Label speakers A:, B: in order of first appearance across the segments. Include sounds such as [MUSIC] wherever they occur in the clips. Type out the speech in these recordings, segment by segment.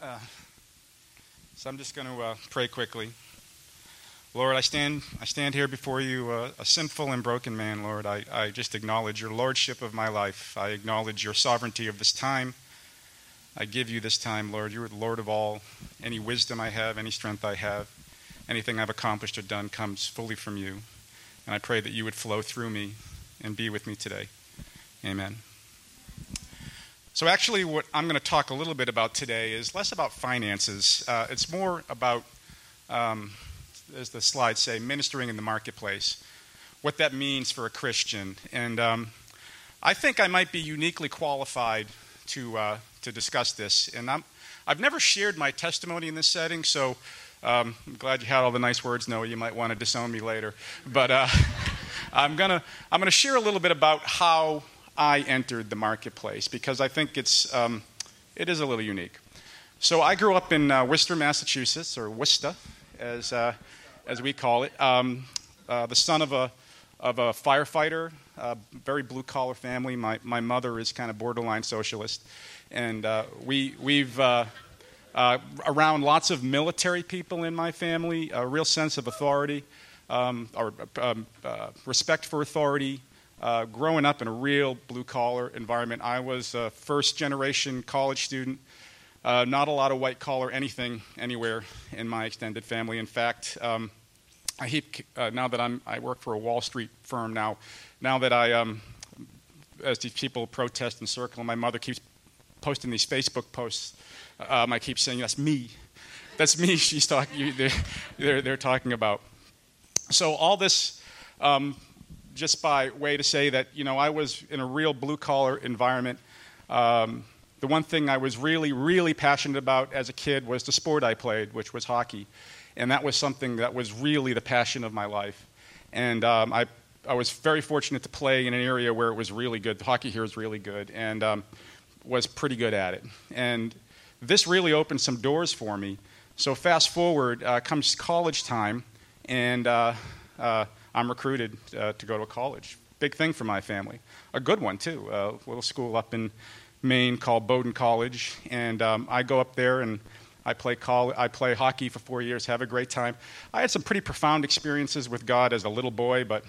A: Uh, so I'm just going to uh, pray quickly. Lord, I stand, I stand here before you, uh, a sinful and broken man, Lord. I, I just acknowledge your lordship of my life. I acknowledge your sovereignty of this time. I give you this time, Lord. You are the Lord of all. Any wisdom I have, any strength I have, anything I've accomplished or done comes fully from you. And I pray that you would flow through me and be with me today. Amen. So, actually, what I'm going to talk a little bit about today is less about finances. Uh, it's more about, um, as the slides say, ministering in the marketplace, what that means for a Christian. And um, I think I might be uniquely qualified to, uh, to discuss this. And i have never shared my testimony in this setting, so um, I'm glad you had all the nice words, Noah. You might want to disown me later. But uh, [LAUGHS] I'm going to I'm gonna share a little bit about how I entered the marketplace because I think it's, um, it is a little unique. So I grew up in uh, Worcester, Massachusetts, or Worcester, as, uh, as we call it. Um, uh, the son of a, of a firefighter, very blue collar family. My, my mother is kind of borderline socialist. And uh, we, we've, uh, uh, around lots of military people in my family, a real sense of authority, um, or um, respect for authority, uh, growing up in a real blue collar environment. I was a first generation college student, uh, not a lot of white collar anything anywhere in my extended family. In fact, um, I heap, uh, now that I'm, I work for a Wall Street firm now, now that I, um, as these people protest and circle, my mother keeps posting these Facebook posts. Um, I keep saying, that's me. That's me [LAUGHS] she's talking, they're, they're, they're talking about. So all this um, just by way to say that, you know, I was in a real blue collar environment. Um, the one thing I was really, really passionate about as a kid was the sport I played, which was hockey. And that was something that was really the passion of my life. And um, I, I was very fortunate to play in an area where it was really good. Hockey here is really good and um, was pretty good at it. And this really opened some doors for me. So, fast forward, uh, comes college time, and uh, uh, I'm recruited uh, to go to a college. Big thing for my family. A good one, too. A little school up in Maine called Bowdoin College. And um, I go up there and I play, I play hockey for four years, have a great time. I had some pretty profound experiences with God as a little boy, but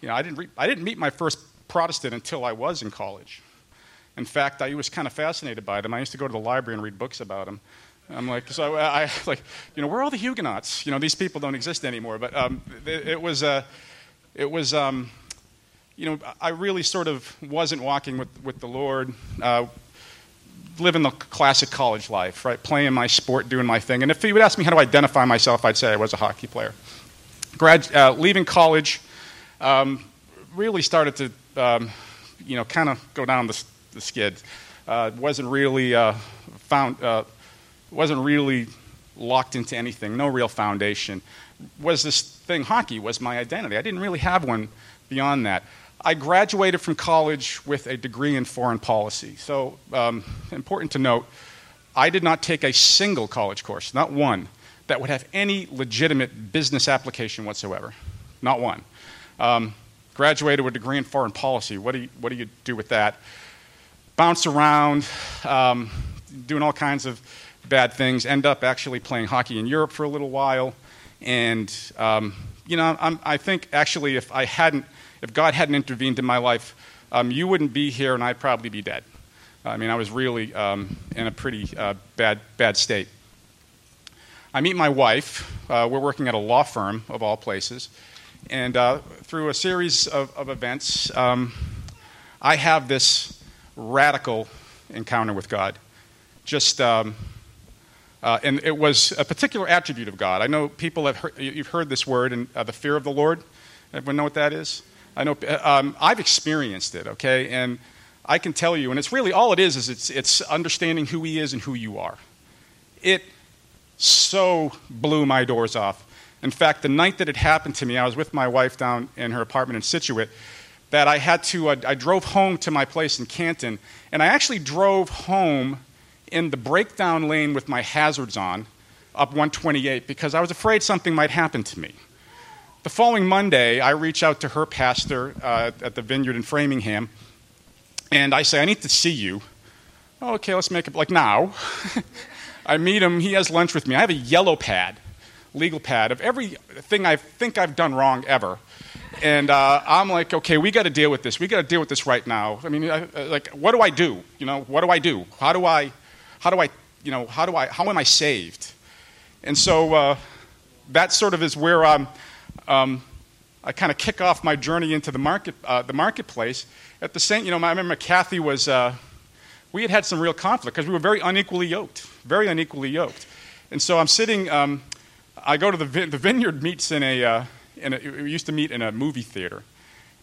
A: you know, I, didn't re- I didn't meet my first Protestant until I was in college. In fact, I was kind of fascinated by them. I used to go to the library and read books about them. I'm like, so I, I, [LAUGHS] like, you know, where are all the Huguenots? You know, these people don't exist anymore. But um, it, it, was, uh, it was, um, you know, I really sort of wasn't walking with, with the Lord, uh, living the classic college life, right? Playing my sport, doing my thing. And if he would ask me how to identify myself, I'd say I was a hockey player. Grad, uh, leaving college, um, really started to, um, you know, kind of go down the, the skid. Uh, wasn't really uh, found uh, wasn't really locked into anything, no real foundation. Was this thing, hockey, was my identity. I didn't really have one beyond that. I graduated from college with a degree in foreign policy. So, um, important to note, I did not take a single college course, not one, that would have any legitimate business application whatsoever. Not one. Um, graduated with a degree in foreign policy. What do you, what do, you do with that? Bounced around, um, doing all kinds of bad things, end up actually playing hockey in Europe for a little while. And, um, you know, I'm, i think actually if I hadn't, if God hadn't intervened in my life, um, you wouldn't be here and I'd probably be dead. I mean, I was really um, in a pretty uh, bad, bad state. I meet my wife. Uh, we're working at a law firm, of all places. And uh, through a series of, of events, um, I have this radical encounter with God. Just um, uh, and it was a particular attribute of God. I know people have heard, you've heard this word, and uh, the fear of the Lord. Everyone know what that is? I know uh, um, I've experienced it. Okay, and I can tell you, and it's really all it is is it's it's understanding who He is and who you are. It so blew my doors off. In fact, the night that it happened to me, I was with my wife down in her apartment in Scituate. That I had to, uh, I drove home to my place in Canton, and I actually drove home in the breakdown lane with my hazards on up 128 because I was afraid something might happen to me. The following Monday, I reach out to her pastor uh, at the vineyard in Framingham, and I say, I need to see you. Oh, okay, let's make it like now. [LAUGHS] I meet him. He has lunch with me. I have a yellow pad, legal pad, of everything I think I've done wrong ever. And uh, I'm like, okay, we got to deal with this. We got to deal with this right now. I mean, I, like, what do I do? You know, what do I do? How do I, how do I, you know, how do I, how am I saved? And so uh, that sort of is where I'm, um, I kind of kick off my journey into the market, uh, the marketplace. At the same, you know, I remember Kathy was, uh, we had had some real conflict because we were very unequally yoked, very unequally yoked. And so I'm sitting, um, I go to the, the vineyard meets in a, uh, in a, we used to meet in a movie theater.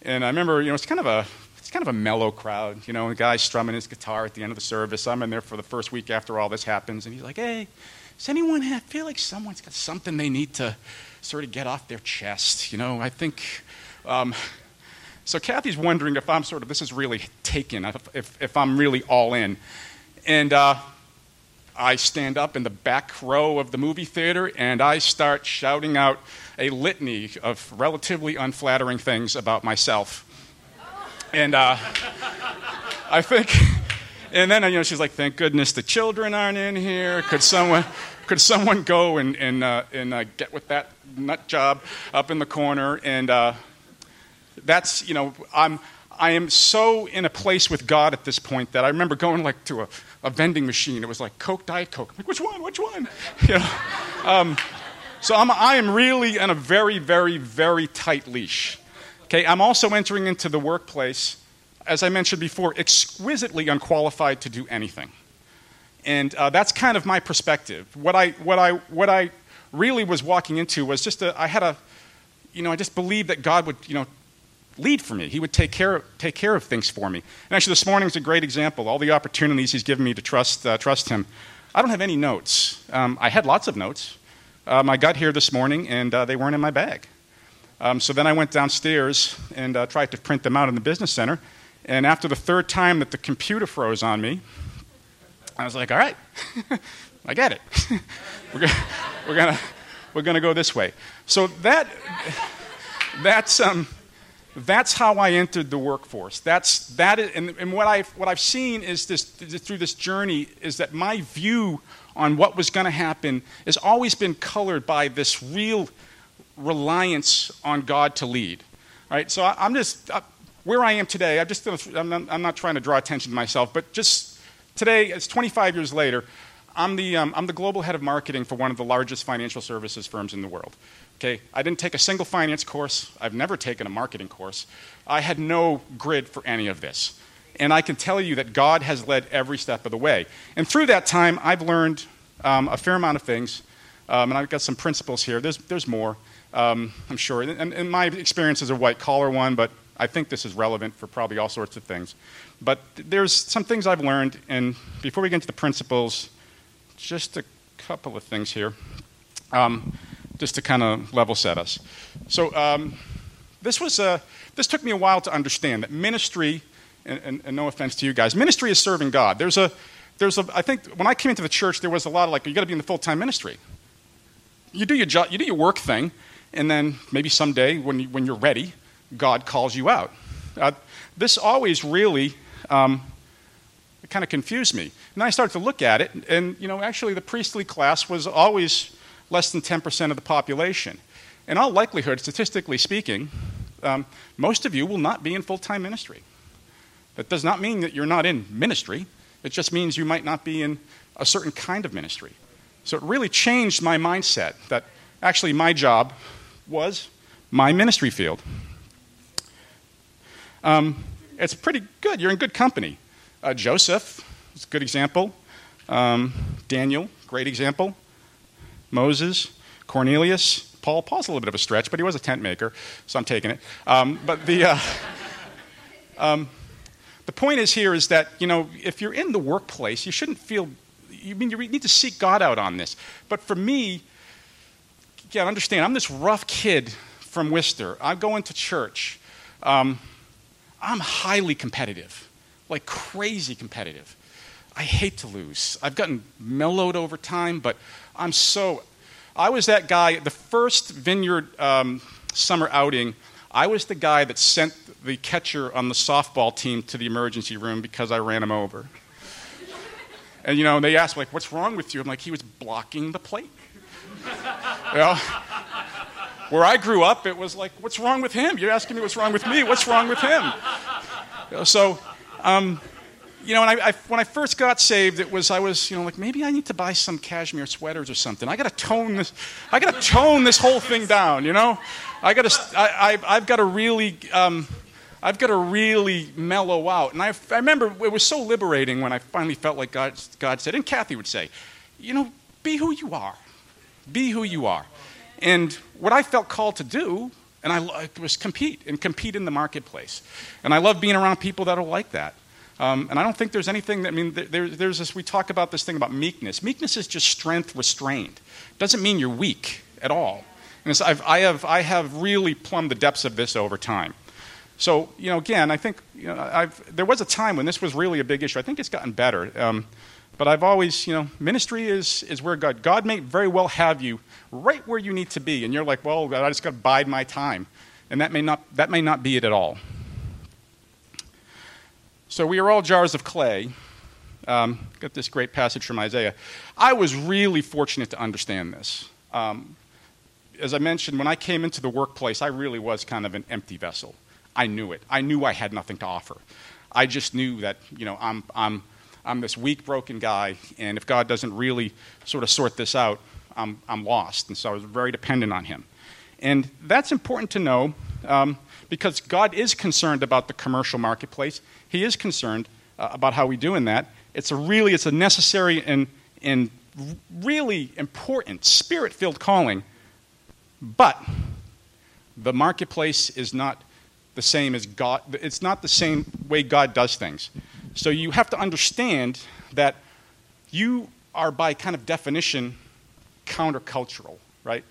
A: And I remember, you know, it's kind of a, it's kind of a mellow crowd, you know, the guy strumming his guitar at the end of the service. I'm in there for the first week after all this happens, and he's like, hey, does anyone have, feel like someone's got something they need to sort of get off their chest? You know, I think. Um, so Kathy's wondering if I'm sort of, this is really taken, if, if, if I'm really all in. And uh, I stand up in the back row of the movie theater and I start shouting out a litany of relatively unflattering things about myself. And uh, I think [LAUGHS] and then, you know, she's like, thank goodness the children aren't in here. Could someone, could someone go and, and, uh, and uh, get with that nut job up in the corner? And uh, that's, you know, I'm, I am so in a place with God at this point that I remember going like to a, a vending machine. It was like Coke, Diet Coke. I'm like, which one? Which one? [LAUGHS] You know? Um, so I'm, I am really on a very, very, very tight leash. Okay, I'm also entering into the workplace as I mentioned before, exquisitely unqualified to do anything. And uh, that's kind of my perspective. What I, what, I, what I really was walking into was just a, I had a, you know, I just believed that God would, you know, lead for me. He would take care, take care of things for me. And actually, this morning is a great example. All the opportunities He's given me to trust, uh, trust Him. I don't have any notes. Um, I had lots of notes. Um, I got here this morning and uh, they weren't in my bag. Um, so then I went downstairs and uh, tried to print them out in the business center. And after the third time that the computer froze on me, I was like, all right, [LAUGHS] I get it. [LAUGHS] we're going we're gonna, we're gonna go this way. So that, that's, um, that's how I entered the workforce. That's, that is, and, and what, I've, what I've seen is this, through this journey is that my view on what was going to happen has always been colored by this real reliance on God to lead. Right? So I, am just, where I am today, I'm just I'm not, I'm not trying to draw attention to myself, but just today, it's 25 years later, I'm the, um, I'm the global head of marketing for one of the largest financial services firms in the world. Okay, I didn't take a single finance course. I've never taken a marketing course. I had no grid for any of this. And I can tell you that God has led every step of the way. And through that time, I've learned um, a fair amount of things. Um, and I've got some principles here. There's, there's more, um, I'm sure. And, and my experience is a white collar one, but I think this is relevant for probably all sorts of things. But there's some things I've learned, and before we get into the principles, just a couple of things here, um, just to kind of level set us. So um, this was a, this took me a while to understand that ministry, and, and, and no offense to you guys, ministry is serving God. There's a, there's a, I think when I came into the church, there was a lot of like, you got to be in the full time ministry. You do your job, you do your work thing, and then maybe someday when, you, when you're ready, God calls you out. Uh, this always really um, kind of confused me. And I started to look at it, and you know, actually, the priestly class was always less than 10% of the population. In all likelihood, statistically speaking, um, most of you will not be in full time ministry. That does not mean that you're not in ministry, it just means you might not be in a certain kind of ministry. So it really changed my mindset that actually my job was my ministry field. Um, it's pretty good. You're in good company. Uh, Joseph is a good example. Um, Daniel, great example. Moses, Cornelius, Paul. Paul's a little bit of a stretch, but he was a tent maker, so I'm taking it. Um, but the, uh, [LAUGHS] um, the point is here is that, you know, if you're in the workplace, you shouldn't feel, you mean you need to seek God out on this. But for me, yeah, understand, I'm this rough kid from Worcester. I go into church. Um, I'm highly competitive, like crazy competitive. I hate to lose. I've gotten mellowed over time, but I'm so. I was that guy, the first vineyard um, summer outing, I was the guy that sent the catcher on the softball team to the emergency room because I ran him over. And, you know, they asked, like, what's wrong with you? I'm like, he was blocking the plate. Know? Where I grew up, it was like, what's wrong with him? You're asking me what's wrong with me. What's wrong with him? You know, so, um, you know, when I, I, when I first got saved, it was I was, you know, like maybe I need to buy some cashmere sweaters or something. I got to tone this. I got to tone this whole thing down. You know, I got to. I, I, have got to really. Um, I've got to really mellow out. And I, I remember it was so liberating when I finally felt like God, God said, and Kathy would say, you know, be who you are. Be who you are. And what I felt called to do, and I was compete and compete in the marketplace. And I love being around people that are like that. Um, and I don't think there's anything that, I mean, there, there's this, we talk about this thing about meekness. Meekness is just strength restrained. Doesn't mean you're weak at all. And I've, I, have, I have really plumbed the depths of this over time. So, you know, again, I think you know, I've, there was a time when this was really a big issue. I think it's gotten better. Um, but I've always, you know, ministry is, is where God, God may very well have you right where you need to be. And you're like, well, I just got to bide my time. And that may, not, that may not be it at all. So we are all jars of clay. Um, got this great passage from Isaiah. I was really fortunate to understand this. Um, as I mentioned, when I came into the workplace, I really was kind of an empty vessel. I knew it. I knew I had nothing to offer. I just knew that, you know, I'm, I'm, I'm this weak, broken guy, and if God doesn't really sort of sort this out, I'm, I'm lost. And so I was very dependent on Him. And that's important to know um, because God is concerned about the commercial marketplace. He is concerned uh, about how we do in that. It's a really, it's a necessary and, and really important, spirit filled calling. But the marketplace is not the same as God, it's not the same way God does things. So you have to understand that you are, by kind of definition, countercultural, right?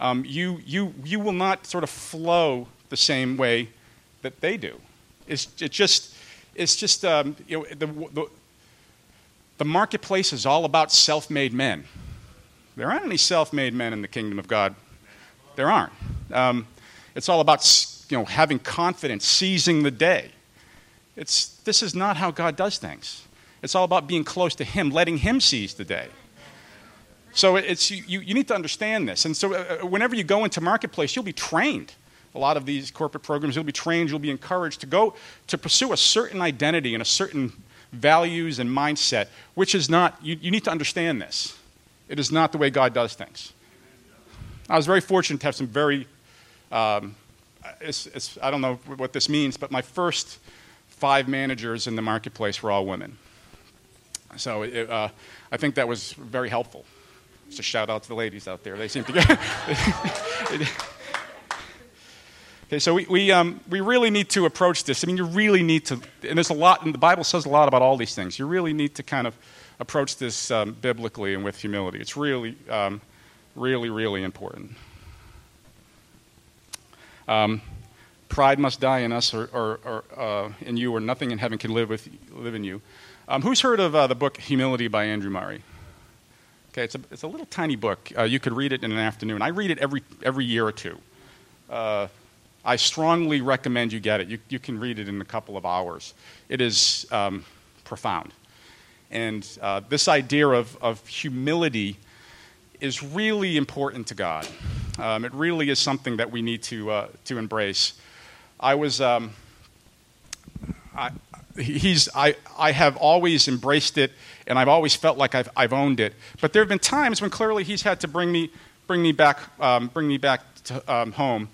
A: Um, you, you, you will not sort of flow the same way that they do. It's, it just, it's just um, you know, the, the, the marketplace is all about self made men. There aren't any self made men in the kingdom of God. There aren't. Um, it's all about you know, having confidence, seizing the day. It's, this is not how God does things. It's all about being close to Him, letting Him seize the day. So it's, you, you need to understand this. And so uh, uh, whenever you go into marketplace, you'll be trained. A lot of these corporate programs, you'll be trained, you'll be encouraged to go to pursue a certain identity and a certain values and mindset, which is not, you, you need to understand this. It is not the way God does things. I was very fortunate to have some very um, it's, it's, I don't know what this means, but my first five managers in the marketplace were all women. So it, uh, I think that was very helpful. Just a shout out to the ladies out there. They seem to get. [LAUGHS] okay, so we, we, um, we really need to approach this. I mean, you really need to, and there's a lot, and the Bible says a lot about all these things. You really need to kind of approach this um, biblically and with humility. It's really, um, really, really important. Um, pride must die in us, or, or, or uh, in you, or nothing in heaven can live with live in you. Um, who's heard of uh, the book Humility by Andrew Murray? Okay, it's a, it's a little tiny book. Uh, you could read it in an afternoon. I read it every, every year or two. Uh, I strongly recommend you get it. You, you can read it in a couple of hours. It is um, profound. And uh, this idea of, of humility is really important to God. Um, it really is something that we need to, uh, to embrace. I was, um, I, he's, I, I have always embraced it, and I've always felt like I've, I've owned it. But there have been times when clearly he's had to bring me, bring me back, um, bring me back to, um, home.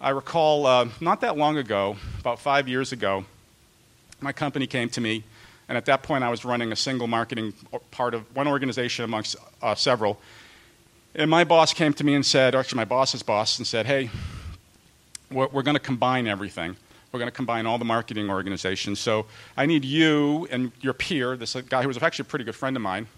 A: I recall uh, not that long ago, about five years ago, my company came to me, and at that point I was running a single marketing part of one organization amongst uh, several and my boss came to me and said, actually, my boss's boss, and said, hey, we're, we're going to combine everything. We're going to combine all the marketing organizations. So I need you and your peer, this guy who was actually a pretty good friend of mine,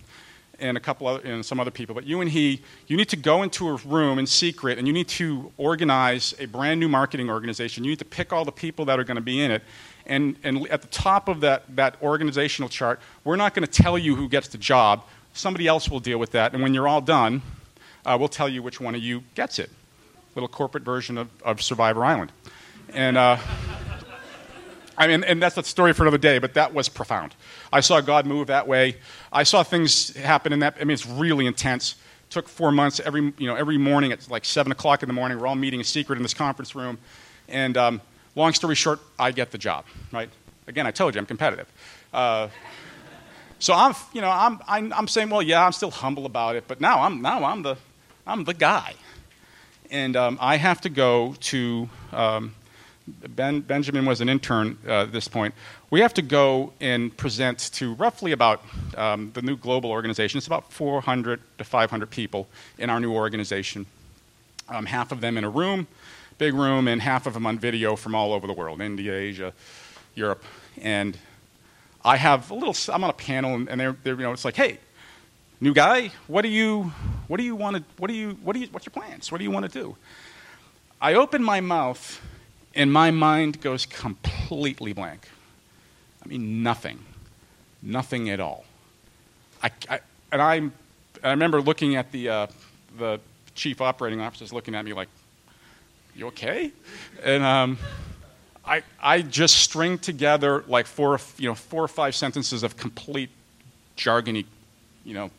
A: and a couple other, and some other people, but you and he, you need to go into a room in secret and you need to organize a brand new marketing organization. You need to pick all the people that are going to be in it. And, and at the top of that, that organizational chart, we're not going to tell you who gets the job. Somebody else will deal with that. And when you're all done, uh, we'll tell you which one of you gets it. Little corporate version of, of Survivor Island. And, uh, I mean, and that's a story for another day, but that was profound. I saw God move that way. I saw things happen in that. I mean, it's really intense. took four months. Every, you know, every morning at like 7 o'clock in the morning, we're all meeting in secret in this conference room. And um, long story short, I get the job, right? Again, I told you I'm competitive. Uh, so I'm, you know, I'm, I'm, I'm, saying, well, yeah, I'm still humble about it, but now I'm, now I'm the, I'm the guy. And um, I have to go to, um, ben, Benjamin was an intern uh, at this point. We have to go and present to roughly about um, the new global organization. It's about 400 to 500 people in our new organization. Um, half of them in a room, big room, and half of them on video from all over the world India, Asia, Europe. And I have a little, I'm on a panel, and they're, they're you know, it's like, hey, new guy, what do you, what do you want to, what do you, what do you, what's your plans? What do you want to do? I open my mouth and my mind goes completely blank. I mean, nothing. Nothing at all. I, I and I'm, I remember looking at the, uh, the chief operating officers looking at me like, you okay? And um, I, I just string together like four, you know, four or five sentences of complete jargony, you know,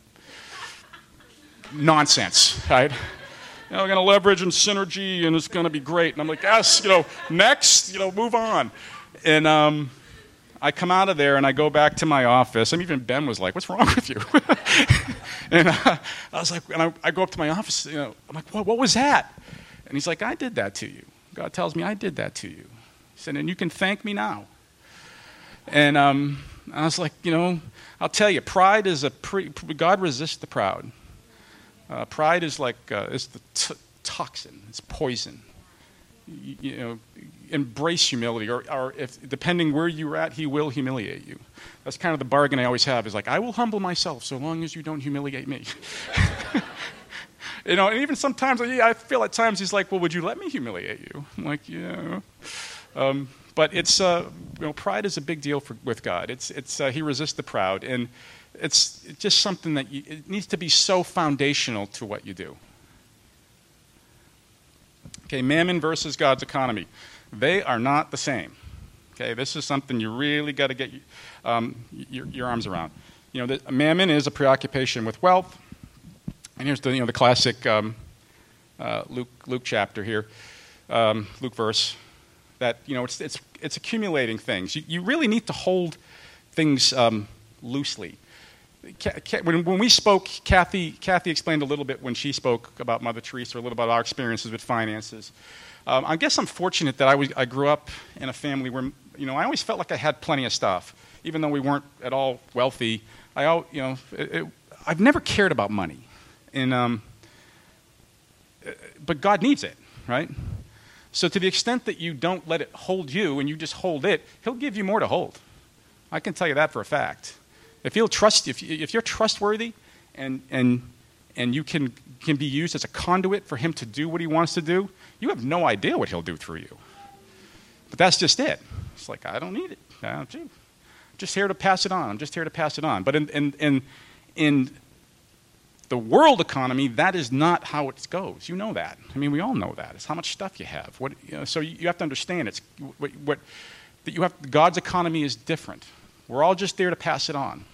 A: nonsense, right? you know, we're going to leverage and synergy and it's going to be great. And I'm like, yes, you know, next, you know, move on. And um, I come out of there and I go back to my office. And even Ben was like, what's wrong with you? [LAUGHS] and uh, I was like, and I, I, go up to my office, you know, I'm like, what, what was that? And he's like, I did that to you. God tells me I did that to you. He said, and you can thank me now. And um, I was like, you know, I'll tell you, pride is a pre- God resists the proud. Uh, pride is like uh, it's the t- toxin. It's poison. You, you, know, embrace humility, or, or if depending where you're at, He will humiliate you. That's kind of the bargain I always have. Is like I will humble myself so long as you don't humiliate me. [LAUGHS] you know, and even sometimes I feel at times He's like, "Well, would you let me humiliate you?" I'm like, "Yeah." Um, but it's uh, you know, pride is a big deal for, with God. It's it's uh, He resists the proud and it's just something that you, it needs to be so foundational to what you do. Okay, mammon versus God's economy. They are not the same. Okay, this is something you really got to get um, your, your, arms around. You know, the, mammon is a preoccupation with wealth. And here's the, you know, the classic um, uh, Luke, Luke chapter here, um, Luke verse, that, you know, it's, it's, it's accumulating things. You, you really need to hold things um, loosely when, when we spoke, Kathy, Kathy explained a little bit when she spoke about Mother Teresa, a little about our experiences with finances. Um, I guess I'm fortunate that I, was, I grew up in a family where, you know, I always felt like I had plenty of stuff. Even though we weren't at all wealthy, I, you know, it, it, I've never cared about money. And, um, but God needs it, right? So to the extent that you don't let it hold you and you just hold it, He'll give you more to hold. I can tell you that for a fact. If you'll trust, if, if you're trustworthy and, and, and you can, can be used as a conduit for him to do what he wants to do, you have no idea what he'll do through you. But that's just it. It's like, I don't need it. I'm just here to pass it on. I'm just here to pass it on. But in, in, in, in the world economy, that is not how it goes. You know that. I mean, we all know that. It's how much stuff you have. What, you know, so you, have to understand it's what, what, that you have, God's economy is different. We're all just there to pass it on.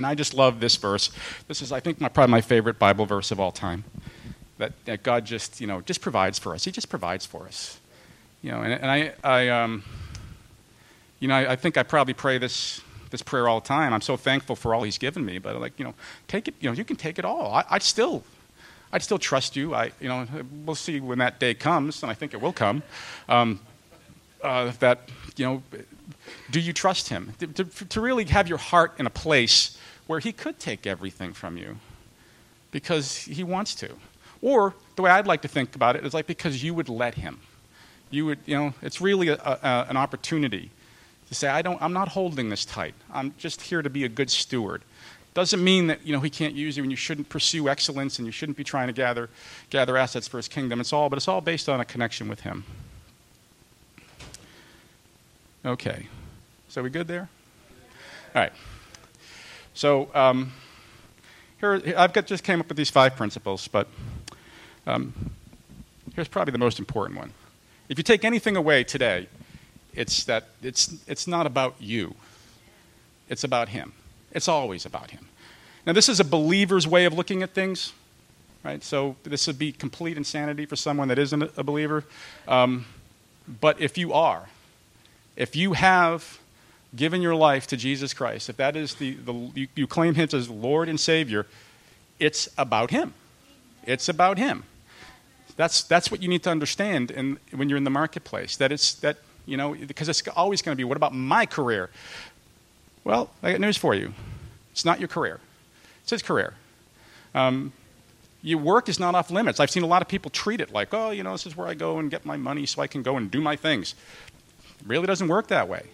A: And I just love this verse. This is, I think, my, probably my favorite Bible verse of all time. That, that God just, you know, just provides for us. He just provides for us. You know, and, and I, I um, you know, I, I think I probably pray this this prayer all the time. I'm so thankful for all He's given me. But like, you know, take it. You know, you can take it all. I, I'd still, I'd still trust you. I, you know, we'll see when that day comes, and I think it will come. Um, uh, that you know, do you trust Him to, to, really have your heart in a place where he could take everything from you because he wants to. Or the way I'd like to think about it is like because you would let him. You would, you know, it's really a, a, an opportunity to say, I don't, I'm not holding this tight. I'm just here to be a good steward. Doesn't mean that you know he can't use you and you shouldn't pursue excellence and you shouldn't be trying to gather, gather assets for his kingdom. It's all, but it's all based on a connection with him. Okay. So we good there? All right. So um, here, I've got, just came up with these five principles, but um, here's probably the most important one. If you take anything away today, it's that it's, it's not about you, it's about Him. It's always about Him. Now, this is a believer's way of looking at things, right? So, this would be complete insanity for someone that isn't a believer. Um, but if you are, if you have given your life to Jesus Christ, if that is the, the you, you claim Him as Lord and Savior, it's about Him. It's about Him. That's, that's what you need to understand in, when you're in the marketplace. That it's that, you know, because it's always going to be, what about my career? Well, I got news for you. It's not your career. It's his career. Um, your work is not off limits. I've seen a lot of people treat it like, oh, you know, this is where I go and get my money so I can go and do my things. Really doesn't work that way.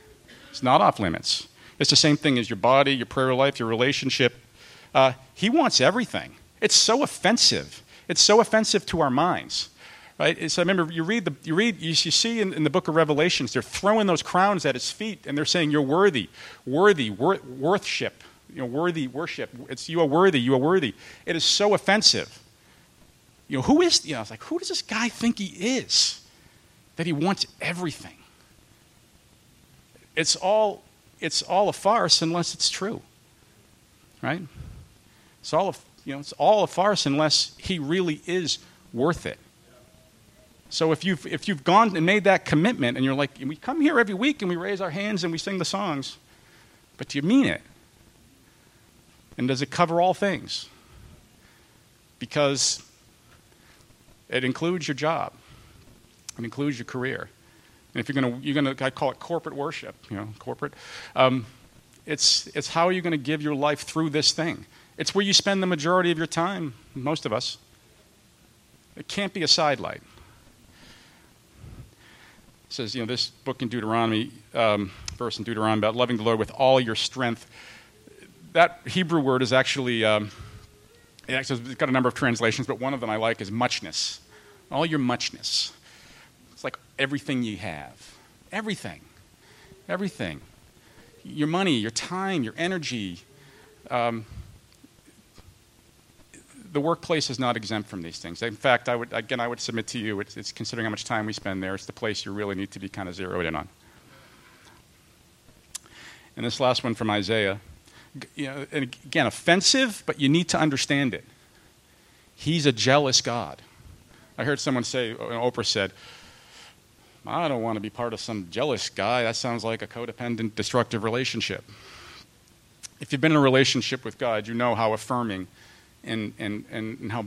A: It's not off limits. It's the same thing as your body, your prayer life, your relationship. Uh, he wants everything. It's so offensive. It's so offensive to our minds. Right? So I remember you read, the, you, read you, see in, in, the book of Revelations, they're throwing those crowns at his feet and they're saying, You're worthy, worthy, wor- worthship, you know, worthy worship. It's you are worthy, you are worthy. It is so offensive. You know, who is, you know, I was like, who does this guy think he is? That he wants everything. It's all, it's all a farce unless it's true. Right? It's all a, you know, it's all a farce unless he really is worth it. So if you've, if you've gone and made that commitment and you're like, we come here every week and we raise our hands and we sing the songs, but do you mean it? And does it cover all things? Because it includes your job, it includes your career. And if you're going to, you're going to, I call it corporate worship, you know, corporate. Um, it's, it's how are you going to give your life through this thing? It's where you spend the majority of your time, most of us. It can't be a sidelight It says, you know, this book in Deuteronomy, um, verse in Deuteronomy about loving the Lord with all your strength. That Hebrew word is actually, um, it actually it's got a number of translations, but one of them I like is muchness. All your muchness. Everything you have. Everything. Everything. Your money, your time, your energy, um, the workplace is not exempt from these things. In fact, I would, again, I would submit to you, it's, it's considering how much time we spend there, it's the place you really need to be kind of zeroed in on. And this last one from Isaiah, you know, and again, offensive, but you need to understand it. He's a jealous God. I heard someone say, Oprah said, I don't want to be part of some jealous guy. That sounds like a codependent, destructive relationship. If you've been in a relationship with God, you know how affirming and, and, and, and, how,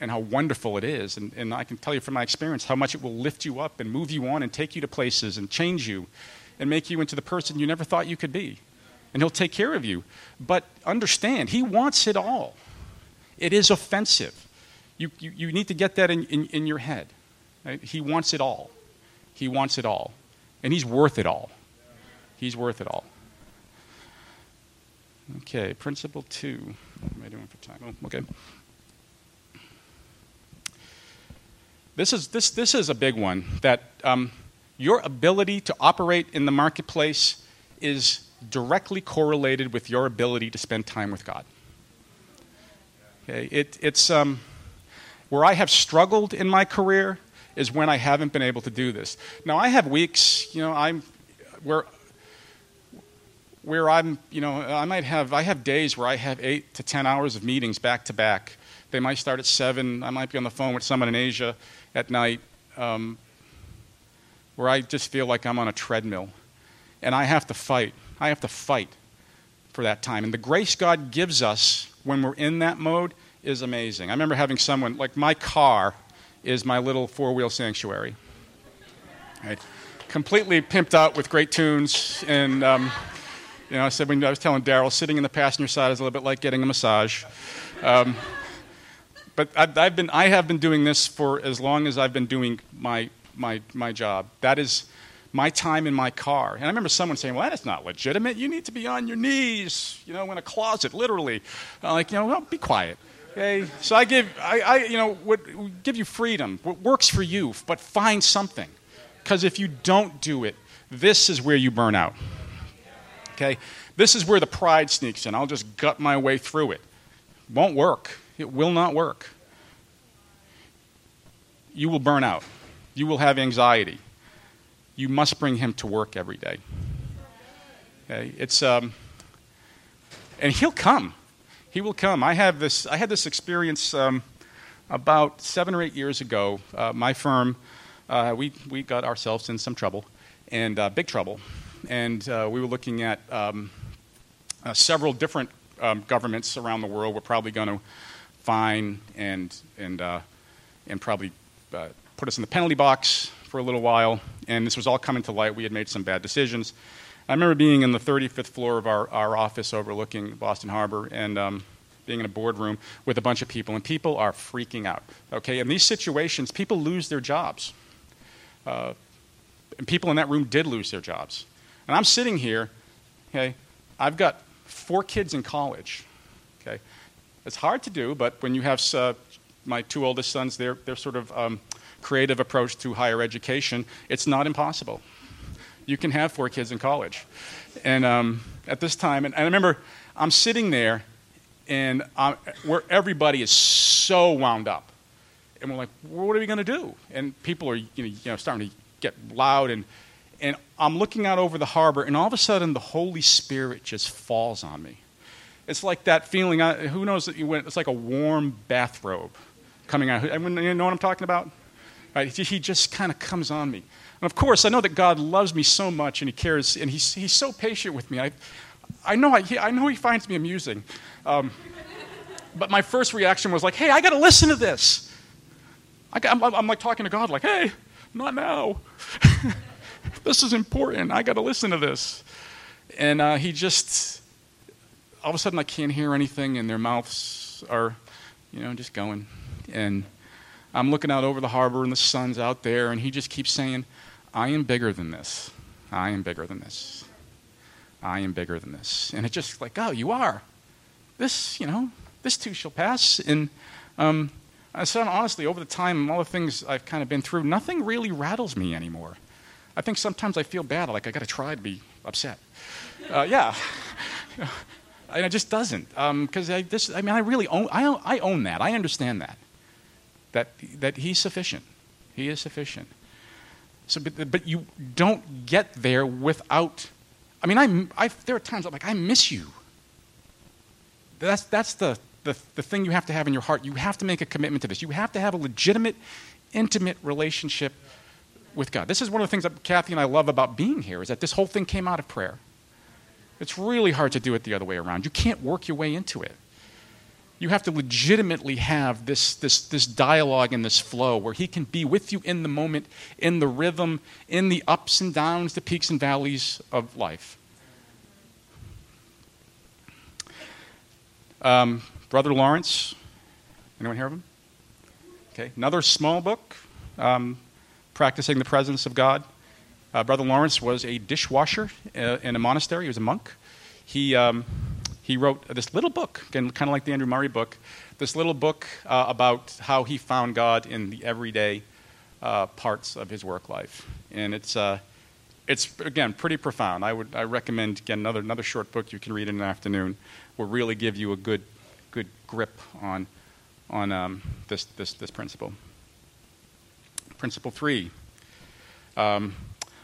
A: and how wonderful it is. And, and I can tell you from my experience how much it will lift you up and move you on and take you to places and change you and make you into the person you never thought you could be. And He'll take care of you. But understand, He wants it all. It is offensive. You, you, you need to get that in, in, in your head. Right? He wants it all. He wants it all. And He's worth it all. He's worth it all. Okay, principle two. What am I doing for time? Oh, okay. This is, this, this is a big one that um, your ability to operate in the marketplace is directly correlated with your ability to spend time with God. Okay, it, it's um, where I have struggled in my career is when I haven't been able to do this. Now I have weeks, you know, I'm where where I'm, you know, I might have, I have days where I have eight to 10 hours of meetings back to back. They might start at seven. I might be on the phone with someone in Asia at night um, where I just feel like I'm on a treadmill. And I have to fight. I have to fight for that time. And the grace God gives us when we're in that mode is amazing. I remember having someone, like my car is my little four wheel sanctuary. Right? Completely pimped out with great tunes and. Um, you know, I said when I was telling Daryl, sitting in the passenger side is a little bit like getting a massage. Um, but I've, I've, been, I have been doing this for as long as I've been doing my, my, my job. That is my time in my car. And I remember someone saying, well, that's not legitimate. You need to be on your knees, you know, in a closet, literally. I'm like, you know, well, be quiet. Okay? So I give, I, I you know, what, give you freedom. What works for you, but find something. Because if you don't do it, this is where you burn out. Okay? This is where the pride sneaks in. I'll just gut my way through it. Won't work. It will not work. You will burn out. You will have anxiety. You must bring him to work every day. Okay? It's, um, and he'll come. He will come. I have this. I had this experience um, about seven or eight years ago. Uh, my firm, uh, we we got ourselves in some trouble, and uh, big trouble, and uh, we were looking at um, uh, several different um, governments around the world. We're probably going to fine and and uh, and probably put us in the penalty box for a little while. And this was all coming to light. We had made some bad decisions. I remember being in the 35th floor of our, our office overlooking Boston Harbor and um, being in a boardroom with a bunch of people, and people are freaking out. Okay, in these situations, people lose their jobs. Uh, and people in that room did lose their jobs. And I'm sitting here, okay, I've got four kids in college. Okay, it's hard to do, but when you have uh, my two oldest sons, they're, they're sort of um, creative approach to higher education, it's not impossible you can have four kids in college. And um, at this time, and, I remember I'm sitting there, and I'm, where everybody is so wound up, and we're like, "What are we going to do?" And people are, you know, you know, starting to get loud, and and I'm looking out over the harbor, and all of a sudden, the Holy Spirit just falls on me. It's like that feeling. who knows that you went? It's like a warm bathrobe coming out. You know what I'm talking about? Right? He just kind of comes on me. And of course, I know that God loves me so much and He cares, and He's, he's so patient with me. I, I, know, I, he, I know He finds me amusing. Um, but my first reaction was like, hey, I got to listen to this. I I'm like talking to God, like, hey, not now. [LAUGHS] this is important. I got to listen to this. And uh, he just, all of a sudden, I can't hear anything, and their mouths are, you know, just going. And I'm looking out over the harbor, and the sun's out there, and he just keeps saying, I am bigger than this. I am bigger than this. I am bigger than this. And it's just like, oh, you are. This, you know, this too shall pass. And um, I said, honestly, over the time and all the things I've kind of been through, nothing really rattles me anymore. I think sometimes I feel bad, like I got to try to be upset. Uh, yeah. [LAUGHS] and it just doesn't. Because um, I, I mean, I really own, I, I own that. I understand that. That, that he's sufficient. He is sufficient. So, but, but you don't get there without. I mean, I, I, there are times I'm like, I miss you. That's, that's the, the, the thing you have to have in your heart. You have to make a commitment to this. You have to have a legitimate, intimate relationship with God. This is one of the things that Kathy and I love about being here, is that this whole thing came out of prayer. It's really hard to do it the other way around. You can't work your way into it you have to legitimately have this, this, this dialogue and this flow where he can be with you in the moment, in the rhythm, in the ups and downs, the peaks and valleys of life. Um, Brother Lawrence, anyone hear of him? Okay, another small book, um, Practicing the Presence of God. Uh, Brother Lawrence was a dishwasher uh, in a monastery, he was a monk. He. Um, he wrote this little book, again, kind of like the Andrew Murray book, this little book uh, about how he found God in the everyday uh, parts of his work life. And it's, uh, it's again, pretty profound. I would I recommend, again, another, another short book you can read in an afternoon will really give you a good, good grip on, on um, this, this, this principle. Principle three um,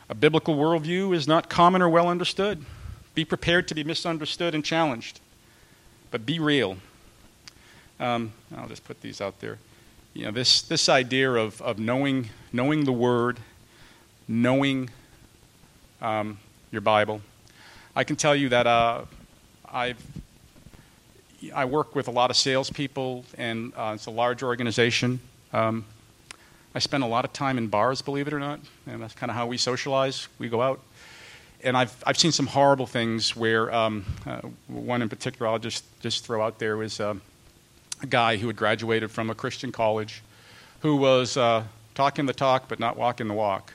A: a biblical worldview is not common or well understood. Be prepared to be misunderstood and challenged, but be real. Um, I'll just put these out there. You know, this, this idea of, of knowing, knowing the Word, knowing um, your Bible. I can tell you that uh, I've, I work with a lot of salespeople, and uh, it's a large organization. Um, I spend a lot of time in bars, believe it or not, and that's kind of how we socialize. We go out and I've, I've seen some horrible things where um, uh, one in particular I'll just, just throw out there was uh, a guy who had graduated from a Christian college who was uh, talking the talk but not walking the walk.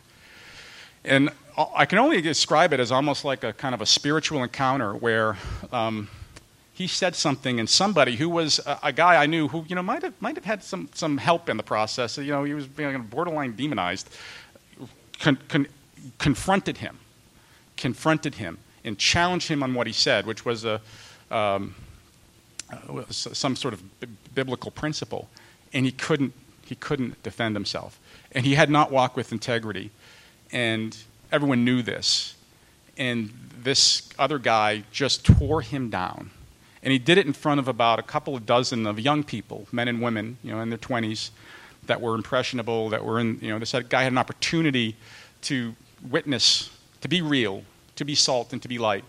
A: And I can only describe it as almost like a kind of a spiritual encounter where um, he said something and somebody who was a, a, guy I knew who you know might have might have had some some help in the process. You know, he was being borderline demonized. Con, con, confronted him confronted him and challenged him on what he said, which was a, um, uh, some sort of b- biblical principle, and he couldn't, He couldn't defend himself. And he had not walked with integrity. And everyone knew this. And this other guy just tore him down. And he did it in front of about a couple of dozen of young people, men and women, you know, in their 20s, that were impressionable, that were in, you know, this guy had an opportunity to witness, to be real, to be salt, and to be light.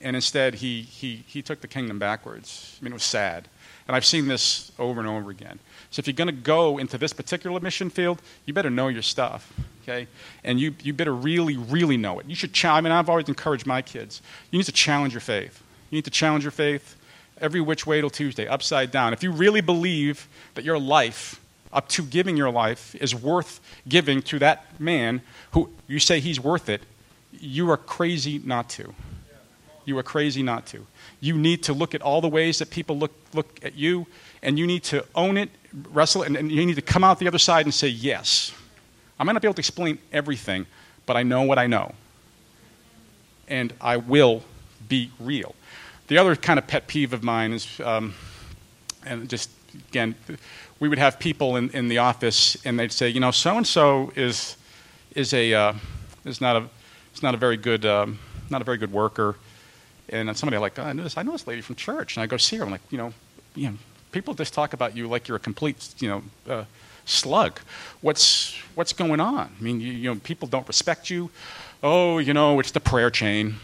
A: And instead, he, he, he took the kingdom backwards. I mean, it was sad. And I've seen this over and over again. So if you're going to go into this particular mission field, you better know your stuff, okay? And you, you better really, really know it. You should challenge. I mean, I've always encouraged my kids. You need to challenge your faith. You need to challenge your faith every which way till Tuesday, upside down. If you really believe that your life, up to giving your life, is worth giving to that man who you say he's worth it, you are crazy not to. You are crazy not to. You need to look at all the ways that people look, look at you, and you need to own it, wrestle and, and you need to come out the other side and say, Yes. I might not be able to explain everything, but I know what I know. And I will be real. The other kind of pet peeve of mine is, um, and just again, we would have people in, in the office, and they'd say, you know, so and so is is a uh, is not a is not a very good um, not a very good worker. And somebody like, oh, I know this I know this lady from church, and I go see her. I'm like, you know, you know, people just talk about you like you're a complete, you know. Uh, slug. What's what's going on? I mean, you, you, know, people don't respect you. Oh, you know, it's the prayer chain.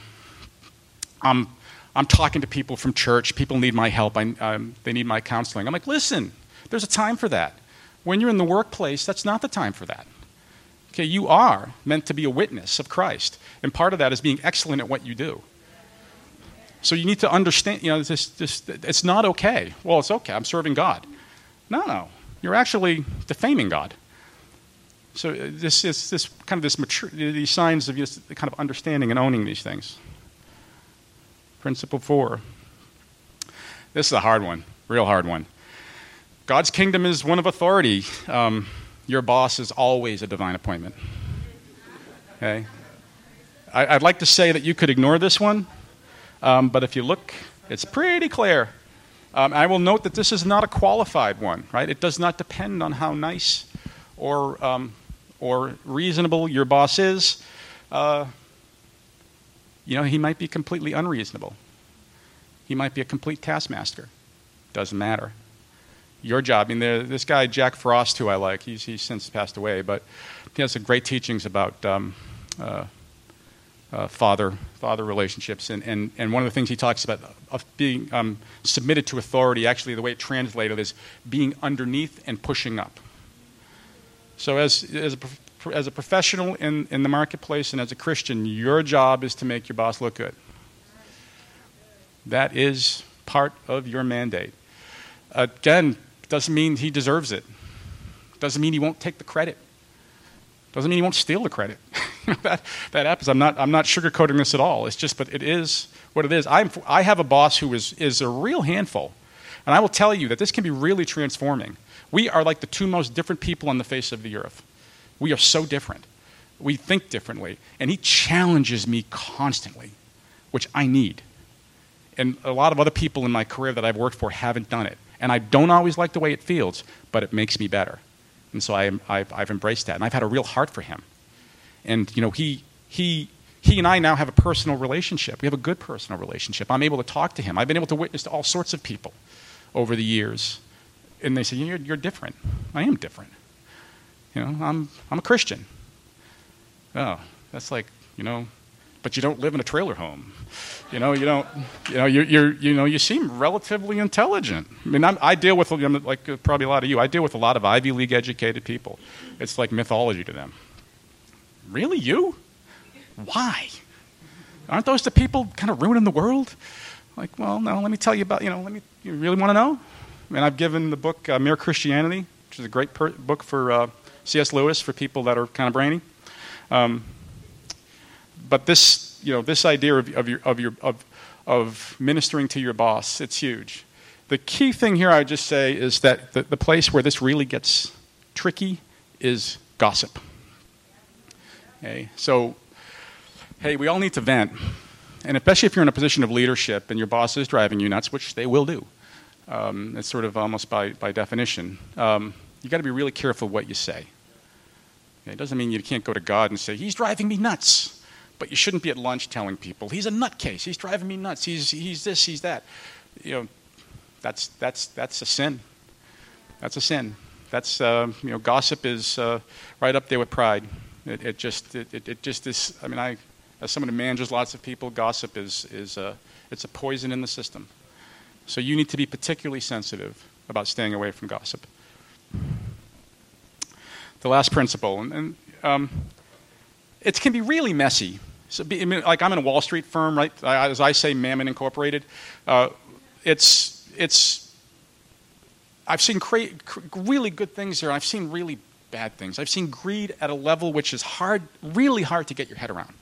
A: I'm I'm talking to people from church. People need my help. I, um, they need my counseling. I'm like, listen, there's a time for that. When you're in the workplace, that's not the time for that. Okay, you are meant to be a witness of Christ, and part of that is being excellent at what you do. So you need to understand, you know, this, this, it's not okay. Well, it's okay. I'm serving God. No, no, you're actually defaming God. So uh, this is this kind of this mature, these signs of just kind of understanding and owning these things. Principle four. This is a hard one, real hard one. God's kingdom is one of authority. Um, your boss is always a divine appointment. Okay? I, would like to say that you could ignore this one, um, but if you look, it's pretty clear. Um, I will note that this is not a qualified one, right? It does not depend on how nice or, um, or reasonable your boss is. Uh, you know, he might be completely unreasonable. He might be a complete taskmaster. Doesn't matter your job. I mean, this guy Jack Frost, who I like, he's he's since passed away, but he has some great teachings about um, uh, uh, father father relationships, and, and and one of the things he talks about of being um, submitted to authority. Actually, the way it translated is being underneath and pushing up. So, as as a as a professional in, in the marketplace and as a Christian, your job is to make your boss look good. That is part of your mandate. Again, doesn't mean he deserves it. Doesn't mean he won't take the credit. Doesn't mean he won't steal the credit. [LAUGHS] that, that happens. I'm not, I'm not sugarcoating this at all. It's just, but it is what it is. I'm, I have a boss who is, is a real handful. And I will tell you that this can be really transforming. We are like the two most different people on the face of the earth. We are so different. We think differently. And he challenges me constantly, which I need. And a lot of other people in my career that I've worked for haven't done it. And I don't always like the way it feels, but it makes me better. And so I, I've, I've embraced that. And I've had a real heart for him. And, you know, he, he, he and I now have a personal relationship. We have a good personal relationship. I'm able to talk to him. I've been able to witness to all sorts of people over the years. And they say, you're, you're different. I am different. You know, I'm, I'm a Christian. Oh, that's like, you know, but you don't live in a trailer home. You know, you don't, you know, you're, you're you know, you seem relatively intelligent. I mean, I'm, i deal with, like uh, probably a lot of you, I deal with a lot of Ivy League educated people. It's like mythology to them. Really, you? Why? Aren't those the people kind of ruining the world? Like, well, no, let me tell you about, you know, let me, you really want to know? I mean, I've given the book uh, Mere Christianity, which is a great per- book for uh, C.S. Lewis for people that are kind of brainy. Um, but this, you know, this idea of, of, your, of, your, of, of ministering to your boss, it's huge. The key thing here I would just say is that the, the place where this really gets tricky is gossip. Okay, so, hey, we all need to vent. And especially if you're in a position of leadership and your boss is driving you nuts, which they will do. Um, it's sort of almost by, by definition. Um, you got to be really careful what you say. It doesn't mean you can't go to God and say, He's driving me nuts. But you shouldn't be at lunch telling people, He's a nutcase. He's driving me nuts. He's, he's this, he's that. You know, that's, that's, that's a sin. That's a sin. That's, uh, you know, gossip is uh, right up there with pride. It, it just, it, it, just is, I mean, I, as someone who manages lots of people, gossip is, is a, it's a poison in the system. So you need to be particularly sensitive about staying away from gossip. The last principle, and, and um, it can be really messy. So be, I mean, like I'm in a Wall Street firm, right? I, as I say, Mammon Incorporated. Uh, it's it's. I've seen cra- really good things there. I've seen really bad things. I've seen greed at a level which is hard, really hard to get your head around.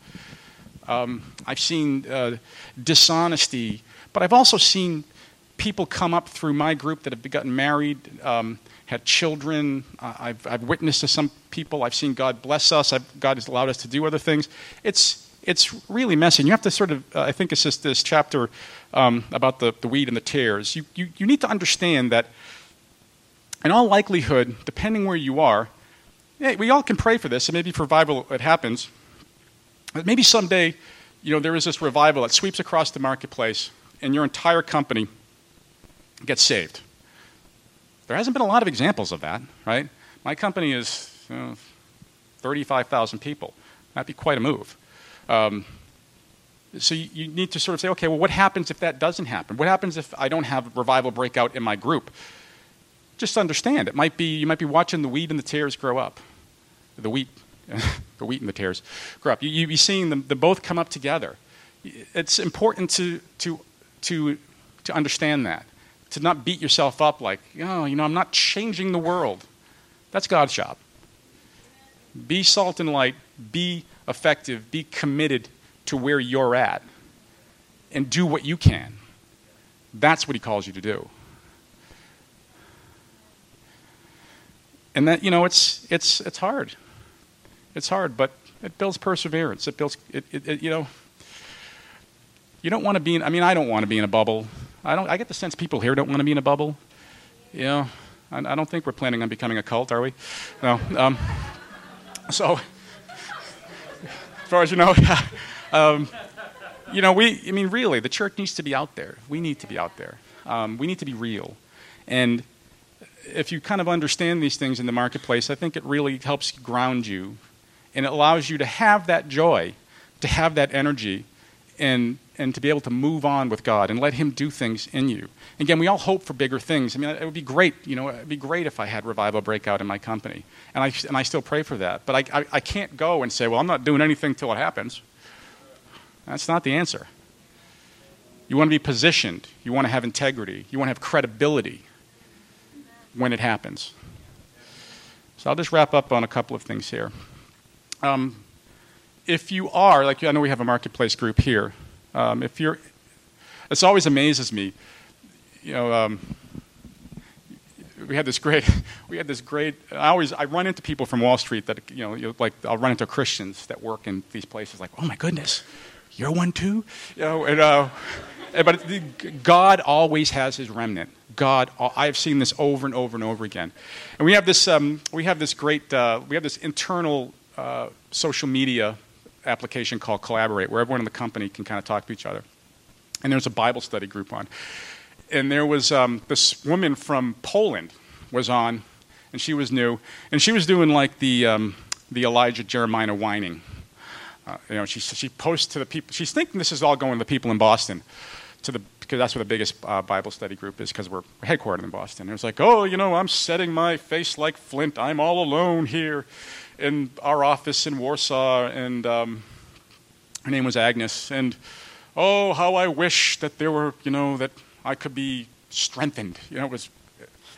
A: Um, I've seen uh, dishonesty, but I've also seen people come up through my group that have gotten married, um, had children. Uh, I've, I've, witnessed to some people. I've seen God bless us. I've, God has allowed us to do other things. It's, it's really messy. And you have to sort of, uh, I think it's just this chapter um, about the, the wheat and the tares. You, you, you need to understand that, in all likelihood, depending where you are, yeah, we all can pray for this, and maybe for revival it happens. But maybe someday, you know, there is this revival that sweeps across the marketplace, and your entire company gets saved. There hasn't been a lot of examples of that, right? My company is you know, 35,000 people. That'd be quite a move. Um, so you, need to sort of say, okay, well, what happens if that doesn't happen? What happens if I don't have revival breakout in my group? Just understand, it might be you might be watching the wheat and the tares grow up. The wheat, [LAUGHS] the wheat and the tares grow up. You, you be seeing them, them both come up together. It's important to to to to understand that to not beat yourself up like, oh, you know, I'm not changing the world. That's God's job. Be salt and light, be effective, be committed to where you're at, and do what you can. That's what He calls you to do. And that, you know, it's, it's, it's hard. It's hard, but it builds perseverance. It builds, it, it, it you know, you don't want to be in, I mean, I don't want to be in a bubble. I don't. I get the sense people here don't want to be in a bubble. Know, I, I don't think we're planning on becoming a cult, are we? No. Um, so, as far as you know, [LAUGHS] um, you know, we. I mean, really, the church needs to be out there. We need to be out there. Um, we need to be real, and if you kind of understand these things in the marketplace, I think it really helps ground you, and it allows you to have that joy, to have that energy, and and to be able to move on with God and let Him do things in you. Again, we all hope for bigger things. I mean, it would be great, you know, it would be great if I had revival breakout in my company. And I, and I still pray for that. But I, I, I can't go and say, well, I'm not doing anything till it happens. That's not the answer. You want to be positioned, you want to have integrity, you want to have credibility when it happens. So I'll just wrap up on a couple of things here. Um, if you are, like I know we have a marketplace group here, um, if you're, this always amazes me. You know, um, we had this great, [LAUGHS] we had this great. I always I run into people from Wall Street that you know, like I'll run into Christians that work in these places. Like, oh my goodness, you're one too. You know, and, uh, but God always has His remnant. God, I've seen this over and over and over again. And we have this, um, we have this great, uh, we have this internal uh, social media application called Collaborate, where everyone in the company can kind of talk to each other. And there's a Bible study group on. And there was um, this woman from Poland was on, and she was new, and she was doing like the um, the Elijah Jeremiah whining. Uh, you know, she she posts to the people. She's thinking this is all going to the people in Boston, to the because that's where the biggest uh, Bible study group is because we're headquartered in Boston. It was like, oh, you know, I'm setting my face like flint. I'm all alone here in our office in Warsaw, and um, her name was Agnes. And oh, how I wish that there were, you know, that I could be strengthened. You know, it was.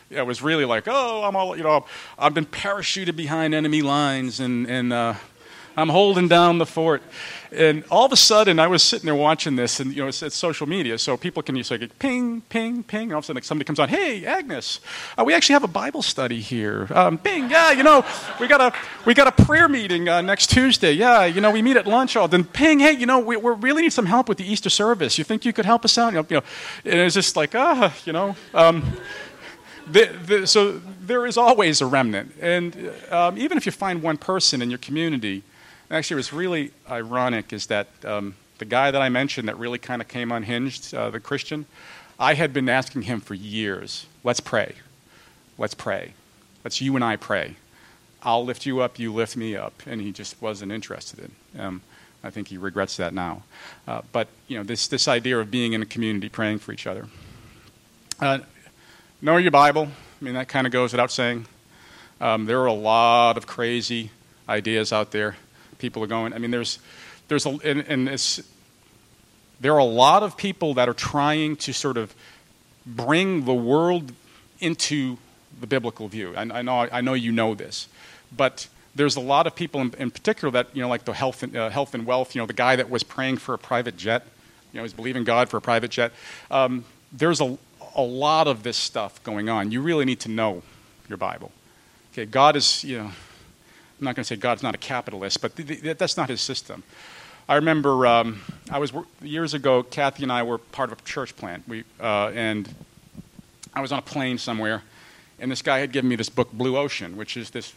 A: It was really like, oh, I'm all, you know, I've been parachuted behind enemy lines, and and uh, I'm holding down the fort. And all of a sudden, I was sitting there watching this, and you know, it's, it's social media, so people can just like ping, ping, ping, and all of a sudden, like, somebody comes on, hey, Agnes, uh, we actually have a Bible study here. Um, ping, yeah, you know, we got a we got a prayer meeting uh, next Tuesday. Yeah, you know, we meet at lunch. All then, ping, hey, you know, we, we really need some help with the Easter service. You think you could help us out? You know, you know and it's just like, ah, you know. Um, the, the, so there is always a remnant. And um, even if you find one person in your community, actually, what's really ironic is that um, the guy that I mentioned that really kind of came unhinged, uh, the Christian, I had been asking him for years, let's pray. Let's pray. Let's you and I pray. I'll lift you up, you lift me up. And he just wasn't interested in. Um, I think he regrets that now. Uh, but you know, this this idea of being in a community, praying for each other. Uh, know your Bible. I mean, that kind of goes without saying. Um, there are a lot of crazy ideas out there. People are going. I mean, there's there's a and, and there are a lot of people that are trying to sort of bring the world into the biblical view. I, I know I know you know this, but there's a lot of people in, in particular that, you know, like the health and, uh, health and wealth, you know, the guy that was praying for a private jet, you know, he's believing God for a private jet. Um, there's a, a lot of this stuff going on. You really need to know your Bible. Okay, God is, you know, I'm not going to say God's not a capitalist, but th- th- that's not his system. I remember um, I was years ago. Kathy and I were part of a church plant. We uh, and I was on a plane somewhere, and this guy had given me this book, Blue Ocean, which is this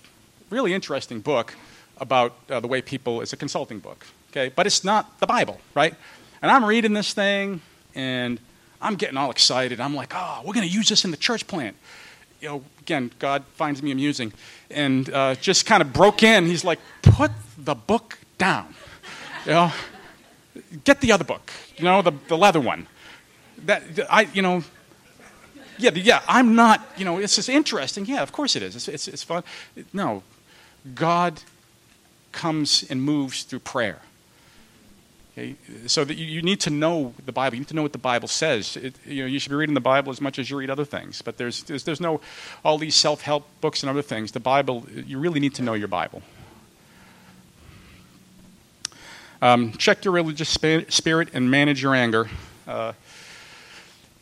A: really interesting book about uh, the way people, it's a consulting book, okay? But it's not the Bible, right? And I'm reading this thing and I'm getting all excited. I'm like, oh, we're going to use this in the church plant. You know, again, God finds me amusing. And uh, just kind of broke in. He's like, put the book down. You know, get the other book, you know, the, the leather one. That, I, you know, yeah, yeah, I'm not, you know, it's just interesting. Yeah, of course it is. It's, it's, it's fun. No, God comes and moves through prayer. Okay? So that you, need to know the Bible. You need to know what the Bible says. It, you know, you should be reading the Bible as much as you read other things. But there's, there's, there's no all these self-help books and other things. The Bible, you really need to know your Bible. Um, check your religious spirit and manage your anger. Uh,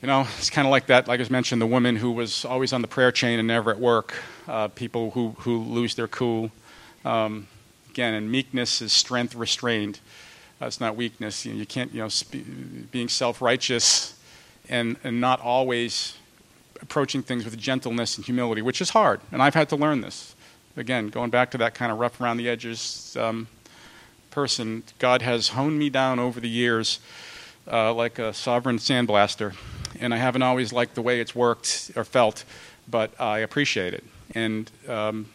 A: you know, it's kind of like that, like I mentioned, the woman who was always on the prayer chain and never at work, uh, people who, who lose their cool. Um, again, and meekness is strength restrained. It's not weakness. You, know, you can't, you know, sp- being self righteous and, and not always approaching things with gentleness and humility, which is hard. And I've had to learn this. Again, going back to that kind of rough around the edges um, person, God has honed me down over the years uh, like a sovereign sandblaster and I haven't always liked the way it's worked or felt, but I appreciate it. And um,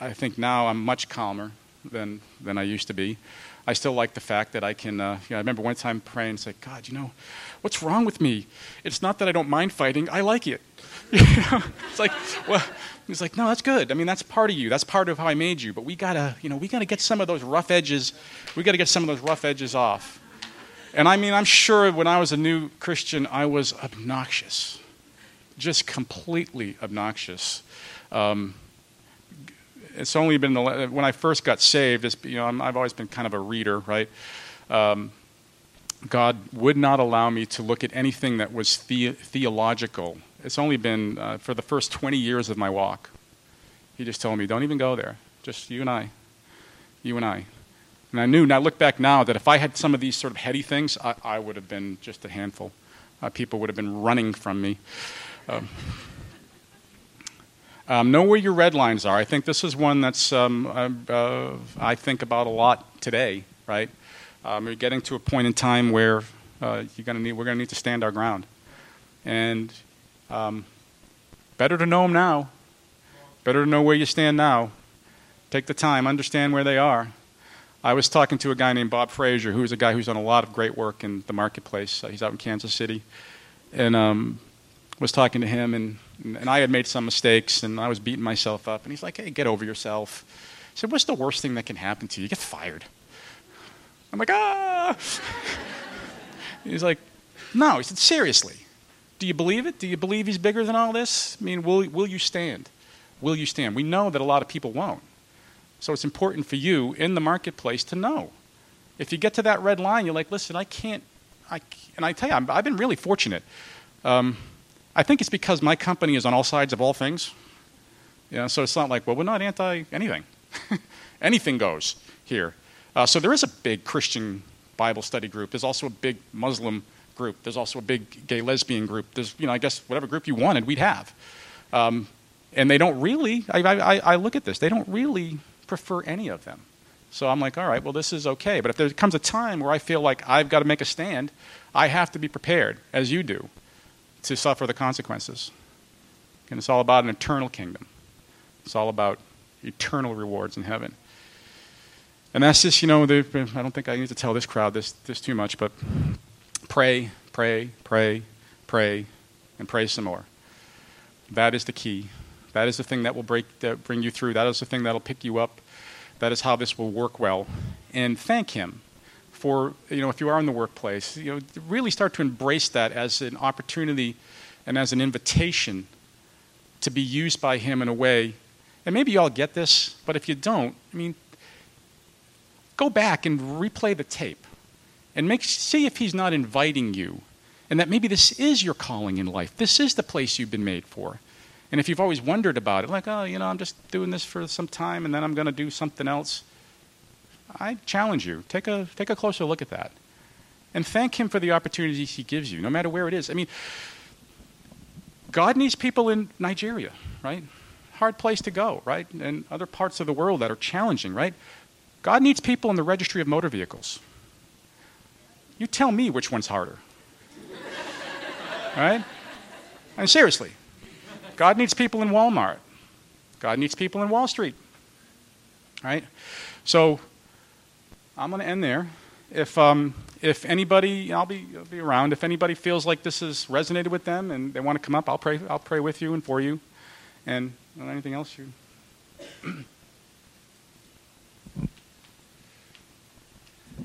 A: I think now I'm much calmer than, than I used to be. I still like the fact that I can. Uh, you know, I remember one time praying and say, God, you know, what's wrong with me? It's not that I don't mind fighting, I like it. [LAUGHS] it's like, well, it's like, no, that's good. I mean, that's part of you. That's part of how I made you. But we gotta, you know, we gotta get some of those rough edges. We gotta get some of those rough edges off. And I mean, I'm sure when I was a new Christian, I was obnoxious, just completely obnoxious. Um, it's only been the, when I first got saved. you know, i have always been kind of a reader, right? Um, God would not allow me to look at anything that was the, theological. It's only been uh, for the first 20 years of my walk. He just told me, "Don't even go there. Just you and I. You and I." And I knew, and I look back now, that if I had some of these sort of heady things, I, I would have been just a handful. Uh, people would have been running from me. Um, um, know where your red lines are. I think this is one that's um, uh, uh, I think about a lot today. Right, um, we're getting to a point in time where uh, you're gonna need, we're going to need to stand our ground, and um, better to know them now. Better to know where you stand now. Take the time, understand where they are, I was talking to a guy named Bob Frazier, who's a guy who's done a lot of great work in the marketplace. Uh, he's out in Kansas City, and um, was talking to him, and and I had made some mistakes, and I was beating myself up. And he's like, "Hey, get over yourself." I said, "What's the worst thing that can happen to you? You get fired." I'm like, "Ah." [LAUGHS] he's like, "No." He said, "Seriously, do you believe it? Do you believe he's bigger than all this? I mean, will will you stand? Will you stand? We know that a lot of people won't." So it's important for you in the marketplace to know. If you get to that red line, you're like, listen, I can't. I, and I tell you, i have been really fortunate. Um, I think it's because my company is on all sides of all things. You know, so it's not like, well, we're not anti anything. [LAUGHS] anything goes here. Uh, so there is a big Christian Bible study group. There's also a big Muslim group. There's also a big gay lesbian group. There's, you know, I guess whatever group you wanted, we'd have. Um, and they don't really, I, I, I look at this, they don't really prefer any of them. So I'm like, all right, well, this is okay. But if there comes a time where I feel like I've got to make a stand, I have to be prepared, as you do, to suffer the consequences. And it's all about an eternal kingdom, it's all about eternal rewards in heaven. And that's just, you know, I don't think I need to tell this crowd this, this too much, but pray, pray, pray, pray, and pray some more. That is the key. That is the thing that will break, that bring you through. That is the thing that will pick you up. That is how this will work well. And thank Him for, you know, if you are in the workplace, you know, really start to embrace that as an opportunity and as an invitation to be used by Him in a way. And maybe you all get this, but if you don't, I mean, go back and replay the tape and make, see if he's not inviting you and that maybe this is your calling in life. This is the place you've been made for. And if you've always wondered about it, like, oh, you know, I'm just doing this for some time and then I'm going to do something else, I challenge you. Take a, take a closer look at that. And thank Him for the opportunities He gives you, no matter where it is. I mean, God needs people in Nigeria, right? Hard place to go, right? And other parts of the world that are challenging, right? God needs people in the registry of motor vehicles. You tell me which one's harder. right? And seriously, God needs people in Walmart. God needs people in Wall Street. Right? So I'm going to end there. If, um, if anybody, I'll be, I'll be around. If anybody feels like this has resonated with them and they want to come up, I'll pray, I'll pray with you and for you. And anything else you.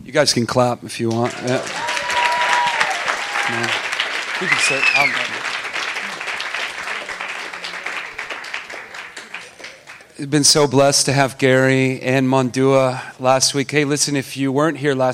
B: You guys can clap if you want. Yeah. No. You can sit. Been so blessed to have Gary and Mondua last week. Hey, listen, if you weren't here last